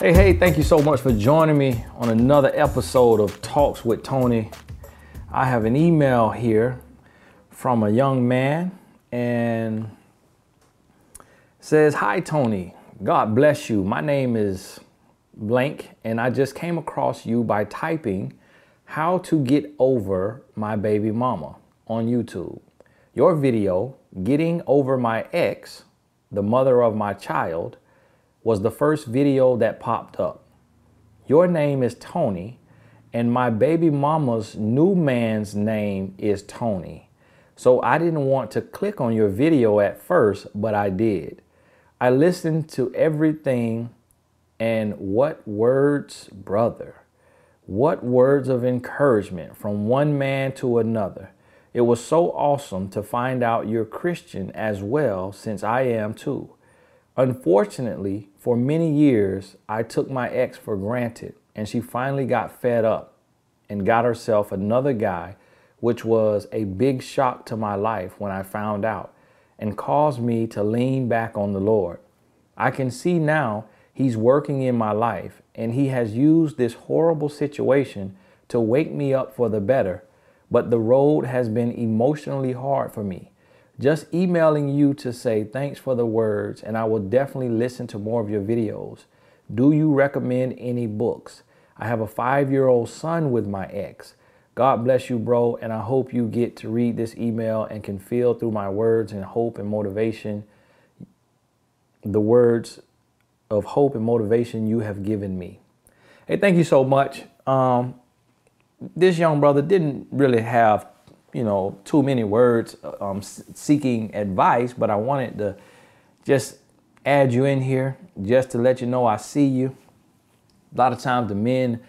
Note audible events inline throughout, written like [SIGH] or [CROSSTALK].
Hey, hey, thank you so much for joining me on another episode of Talks with Tony. I have an email here from a young man and says, Hi, Tony. God bless you. My name is blank, and I just came across you by typing how to get over my baby mama on YouTube. Your video, Getting Over My Ex, the mother of my child, was the first video that popped up. Your name is Tony, and my baby mama's new man's name is Tony. So I didn't want to click on your video at first, but I did. I listened to everything, and what words, brother? What words of encouragement from one man to another. It was so awesome to find out you're Christian as well, since I am too. Unfortunately, for many years, I took my ex for granted, and she finally got fed up and got herself another guy, which was a big shock to my life when I found out and caused me to lean back on the Lord. I can see now He's working in my life, and He has used this horrible situation to wake me up for the better. But the road has been emotionally hard for me. Just emailing you to say thanks for the words, and I will definitely listen to more of your videos. Do you recommend any books? I have a five year old son with my ex. God bless you, bro, and I hope you get to read this email and can feel through my words and hope and motivation the words of hope and motivation you have given me. Hey, thank you so much. Um, this young brother didn't really have you know, too many words um, seeking advice, but I wanted to just add you in here just to let you know I see you. A lot of times the men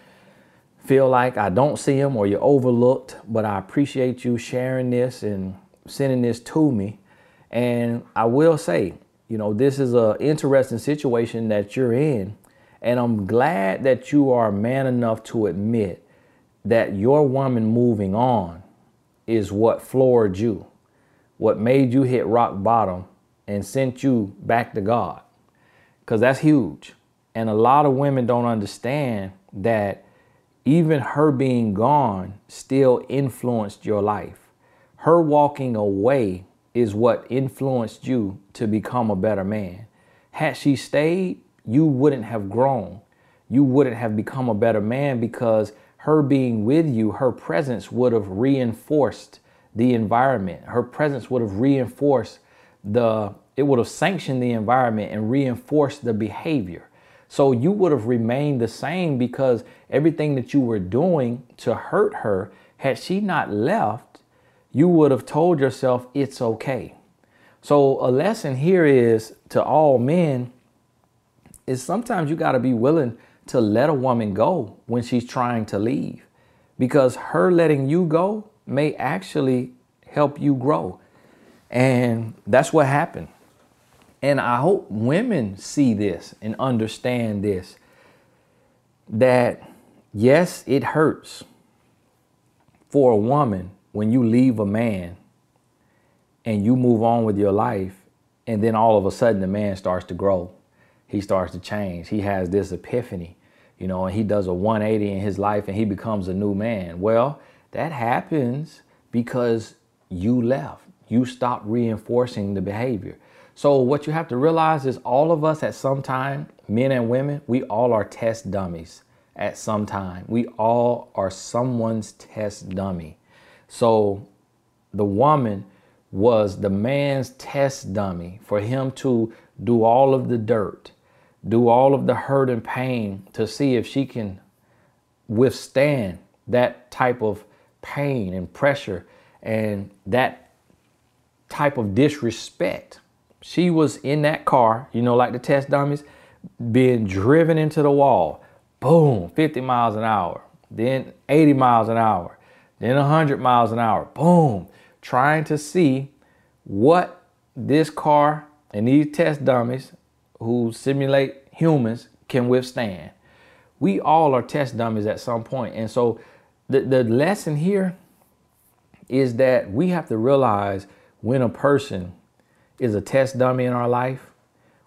feel like I don't see them or you're overlooked, but I appreciate you sharing this and sending this to me. And I will say, you know, this is an interesting situation that you're in. And I'm glad that you are man enough to admit that your woman moving on is what floored you, what made you hit rock bottom and sent you back to God. Because that's huge. And a lot of women don't understand that even her being gone still influenced your life. Her walking away is what influenced you to become a better man. Had she stayed, you wouldn't have grown. You wouldn't have become a better man because her being with you, her presence would have reinforced the environment. Her presence would have reinforced the, it would have sanctioned the environment and reinforced the behavior. So you would have remained the same because everything that you were doing to hurt her, had she not left, you would have told yourself it's okay. So a lesson here is to all men is sometimes you got to be willing to let a woman go when she's trying to leave because her letting you go may actually help you grow. And that's what happened. And I hope women see this and understand this that yes, it hurts for a woman when you leave a man and you move on with your life, and then all of a sudden the man starts to grow he starts to change. He has this epiphany, you know, and he does a 180 in his life and he becomes a new man. Well, that happens because you left. You stopped reinforcing the behavior. So what you have to realize is all of us at some time, men and women, we all are test dummies at some time. We all are someone's test dummy. So the woman was the man's test dummy for him to do all of the dirt do all of the hurt and pain to see if she can withstand that type of pain and pressure and that type of disrespect. She was in that car, you know, like the test dummies, being driven into the wall. Boom, 50 miles an hour, then 80 miles an hour, then 100 miles an hour. Boom, trying to see what this car and these test dummies who simulate humans can withstand. We all are test dummies at some point. And so the, the lesson here is that we have to realize when a person is a test dummy in our life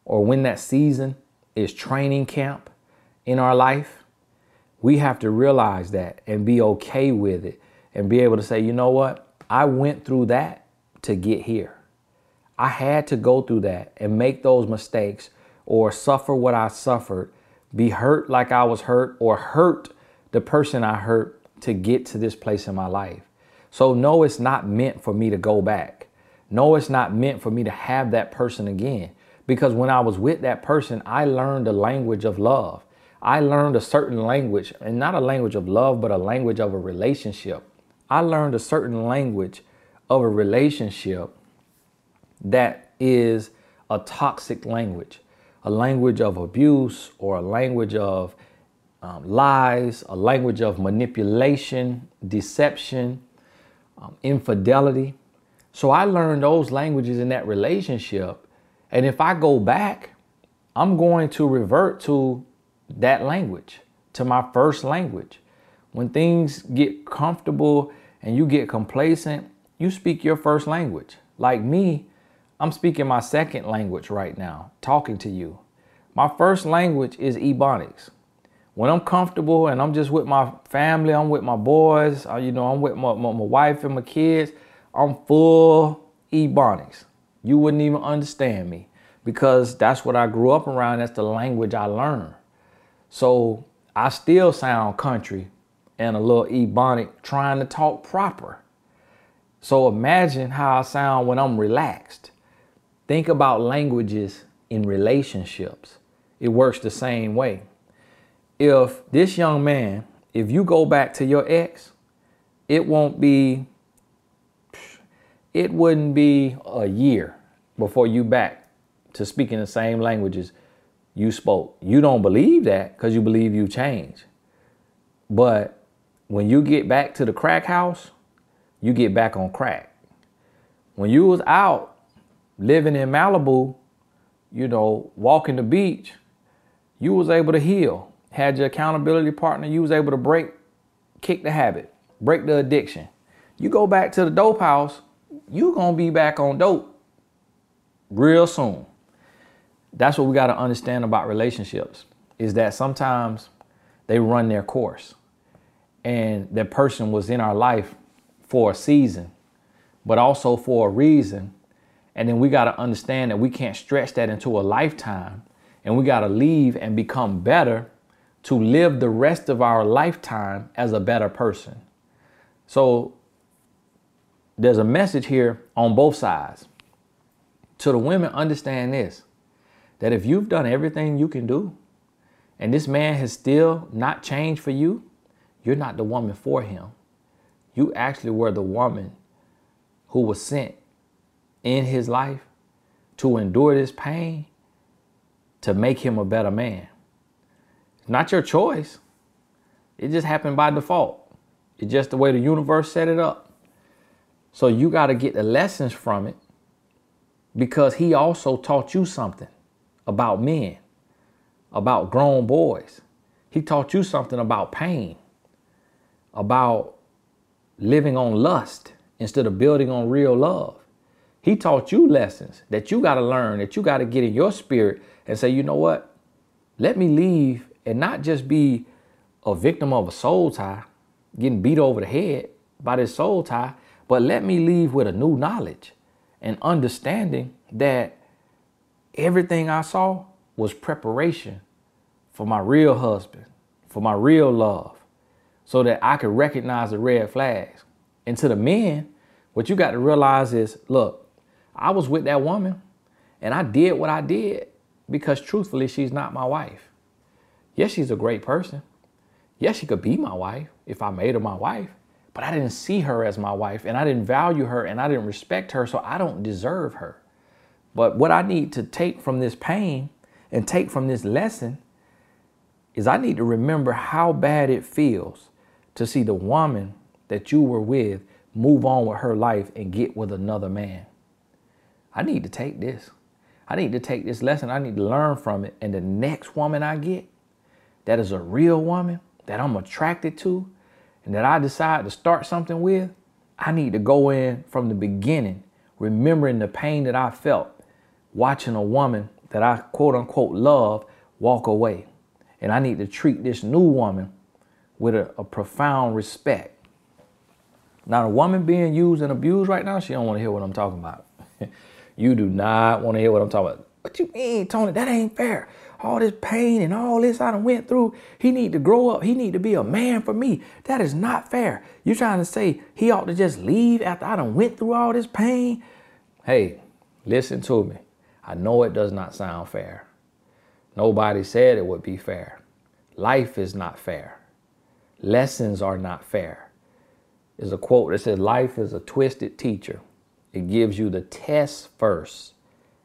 or when that season is training camp in our life, we have to realize that and be okay with it and be able to say, you know what? I went through that to get here. I had to go through that and make those mistakes or suffer what I suffered, be hurt like I was hurt, or hurt the person I hurt to get to this place in my life. So, no, it's not meant for me to go back. No, it's not meant for me to have that person again. Because when I was with that person, I learned the language of love. I learned a certain language, and not a language of love, but a language of a relationship. I learned a certain language of a relationship that is a toxic language, a language of abuse or a language of um, lies, a language of manipulation, deception, um, infidelity. So I learned those languages in that relationship. And if I go back, I'm going to revert to that language, to my first language. When things get comfortable and you get complacent, you speak your first language. Like me, I'm speaking my second language right now, talking to you. My first language is Ebonics. When I'm comfortable and I'm just with my family, I'm with my boys, uh, you know, I'm with my, my, my wife and my kids, I'm full Ebonics. You wouldn't even understand me because that's what I grew up around. That's the language I learned. So I still sound country and a little Ebonic trying to talk proper. So imagine how I sound when I'm relaxed. Think about languages in relationships. It works the same way. If this young man, if you go back to your ex, it won't be, it wouldn't be a year before you back to speaking the same languages you spoke. You don't believe that because you believe you changed. But when you get back to the crack house, you get back on crack. When you was out living in Malibu, you know, walking the beach, you was able to heal. Had your accountability partner, you was able to break, kick the habit, break the addiction. You go back to the dope house, you gonna be back on dope real soon. That's what we gotta understand about relationships, is that sometimes they run their course. And that person was in our life for a season, but also for a reason and then we got to understand that we can't stretch that into a lifetime. And we got to leave and become better to live the rest of our lifetime as a better person. So there's a message here on both sides. To the women, understand this that if you've done everything you can do and this man has still not changed for you, you're not the woman for him. You actually were the woman who was sent in his life to endure this pain to make him a better man. It's not your choice. It just happened by default. It's just the way the universe set it up. So you got to get the lessons from it because he also taught you something about men, about grown boys. He taught you something about pain, about living on lust instead of building on real love. He taught you lessons that you got to learn, that you got to get in your spirit and say, you know what? Let me leave and not just be a victim of a soul tie, getting beat over the head by this soul tie, but let me leave with a new knowledge and understanding that everything I saw was preparation for my real husband, for my real love, so that I could recognize the red flags. And to the men, what you got to realize is look, I was with that woman and I did what I did because truthfully, she's not my wife. Yes, she's a great person. Yes, she could be my wife if I made her my wife, but I didn't see her as my wife and I didn't value her and I didn't respect her, so I don't deserve her. But what I need to take from this pain and take from this lesson is I need to remember how bad it feels to see the woman that you were with move on with her life and get with another man. I need to take this. I need to take this lesson. I need to learn from it. And the next woman I get that is a real woman that I'm attracted to and that I decide to start something with, I need to go in from the beginning, remembering the pain that I felt watching a woman that I quote unquote love walk away. And I need to treat this new woman with a, a profound respect. Now, the woman being used and abused right now, she don't want to hear what I'm talking about. [LAUGHS] you do not want to hear what I'm talking about. What you mean, Tony? That ain't fair. All this pain and all this I done went through. He need to grow up. He need to be a man for me. That is not fair. You trying to say he ought to just leave after I done went through all this pain? Hey, listen to me. I know it does not sound fair. Nobody said it would be fair. Life is not fair. Lessons are not fair. There's a quote that says, Life is a twisted teacher. It gives you the test first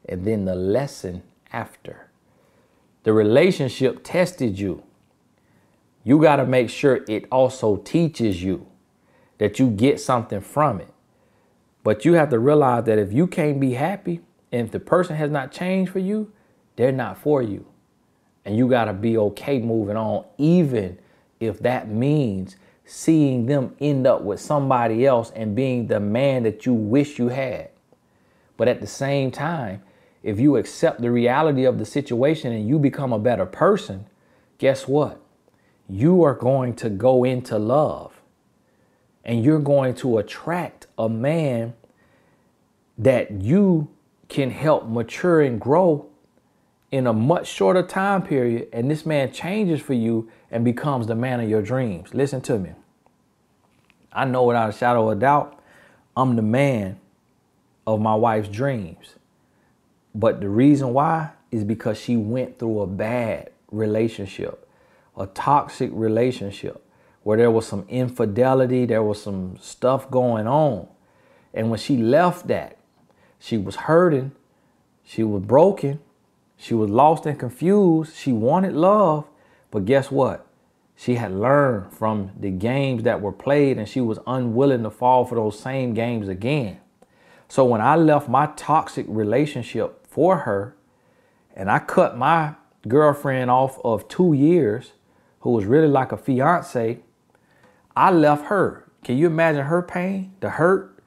and then the lesson after. The relationship tested you. You got to make sure it also teaches you that you get something from it. But you have to realize that if you can't be happy and if the person has not changed for you, they're not for you. And you got to be okay moving on, even if that means seeing them end up with somebody else and being the man that you wish you had. But at the same time, if you accept the reality of the situation and you become a better person, guess what? You are going to go into love and you're going to attract a man that you can help mature and grow in a much shorter time period. And this man changes for you and becomes the man of your dreams. Listen to me. I know without a shadow of a doubt, I'm the man of my wife's dreams. But the reason why is because she went through a bad relationship, a toxic relationship where there was some infidelity, there was some stuff going on. And when she left that, she was hurting, she was broken, she was lost and confused, she wanted love, but guess what? She had learned from the games that were played and she was unwilling to fall for those same games again. So when I left my toxic relationship for her. And I cut my girlfriend off of two years, who was really like a fiance. I left her. Can you imagine her pain, the hurt?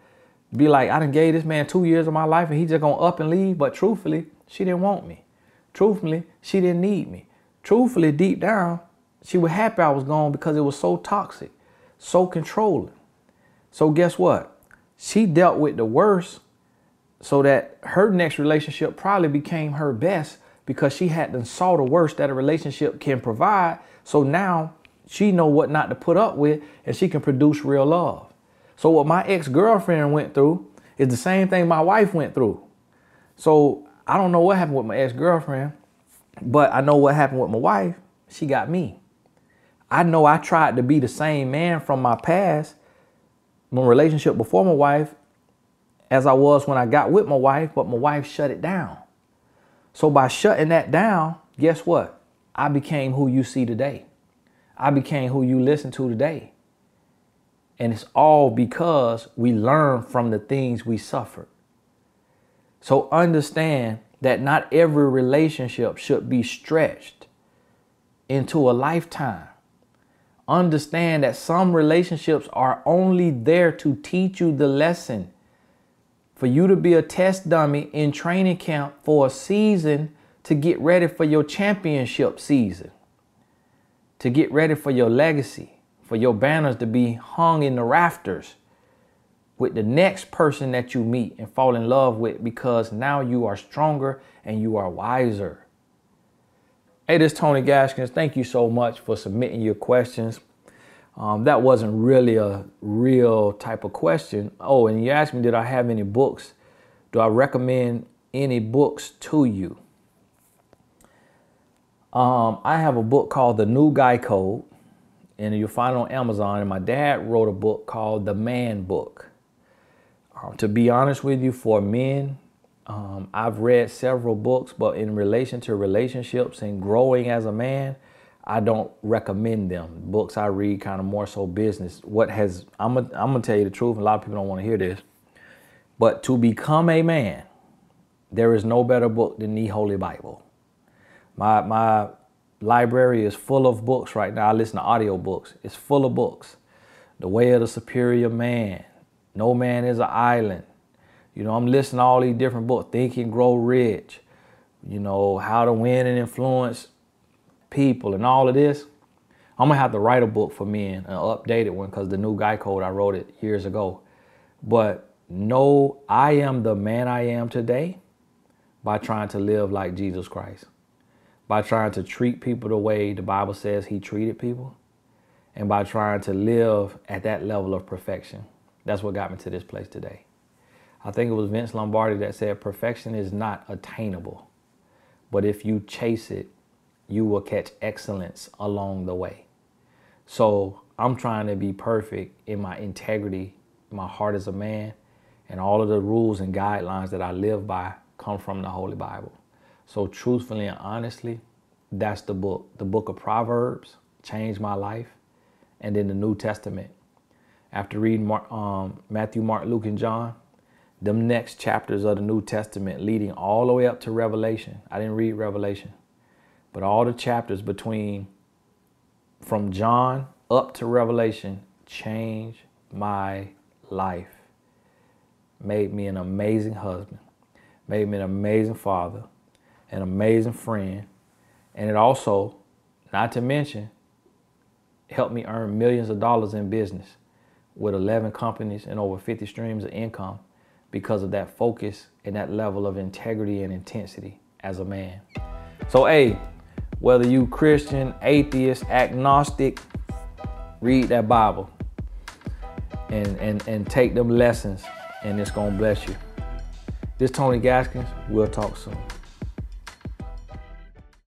Be like, I done gave this man two years of my life and he just gonna up and leave. But truthfully, she didn't want me. Truthfully, she didn't need me. Truthfully, deep down, she was happy I was gone because it was so toxic, so controlling. So guess what? She dealt with the worst so that her next relationship probably became her best because she had not saw the worst that a relationship can provide. So now she know what not to put up with and she can produce real love. So what my ex-girlfriend went through is the same thing my wife went through. So I don't know what happened with my ex-girlfriend, but I know what happened with my wife. She got me. I know I tried to be the same man from my past, my relationship before my wife, as I was when I got with my wife, but my wife shut it down. So by shutting that down, guess what? I became who you see today. I became who you listen to today. And it's all because we learn from the things we suffered. So understand that not every relationship should be stretched into a lifetime. Understand that some relationships are only there to teach you the lesson for you to be a test dummy in training camp for a season to get ready for your championship season, to get ready for your legacy, for your banners to be hung in the rafters with the next person that you meet and fall in love with because now you are stronger and you are wiser. Hey, this is Tony Gaskins. Thank you so much for submitting your questions. Um, that wasn't really a real type of question. Oh, and you asked me, did I have any books? Do I recommend any books to you? Um, I have a book called The New Guy Code, and you'll find it on Amazon. And my dad wrote a book called The Man Book. Uh, to be honest with you, for men, um, I've read several books, but in relation to relationships and growing as a man, I don't recommend them. Books I read kind of more so business. What has I'm gonna, I'm gonna tell you the truth. A lot of people don't want to hear this, but to become a man, there is no better book than the Holy Bible. My my library is full of books right now. I listen to audio books. It's full of books. The Way of the Superior Man. No Man is an Island. You know, I'm listening to all these different books. Think and Grow Rich. You know, How to Win and Influence people and all of this, I'm gonna have to write a book for men, an updated one, because the new guy code I wrote it years ago. But no, I am the man I am today by trying to live like Jesus Christ, by trying to treat people the way the Bible says he treated people, and by trying to live at that level of perfection. That's what got me to this place today. I think it was Vince Lombardi that said perfection is not attainable, but if you chase it, you will catch excellence along the way. So I'm trying to be perfect in my integrity, my heart as a man, and all of the rules and guidelines that I live by come from the Holy Bible. So truthfully and honestly, that's the book. The book of Proverbs changed my life. And then the New Testament. After reading Mark, um, Matthew, Mark, Luke, and John, them next chapters of the New Testament leading all the way up to Revelation. I didn't read Revelation, but all the chapters between from John up to Revelation changed my life. Made me an amazing husband, made me an amazing father, an amazing friend, and it also, not to mention, helped me earn millions of dollars in business with 11 companies and over 50 streams of income because of that focus and that level of integrity and intensity as a man. So, hey, whether you Christian, atheist, agnostic, read that Bible and, and, and take them lessons and it's gonna bless you. This Tony Gaskins, we'll talk soon.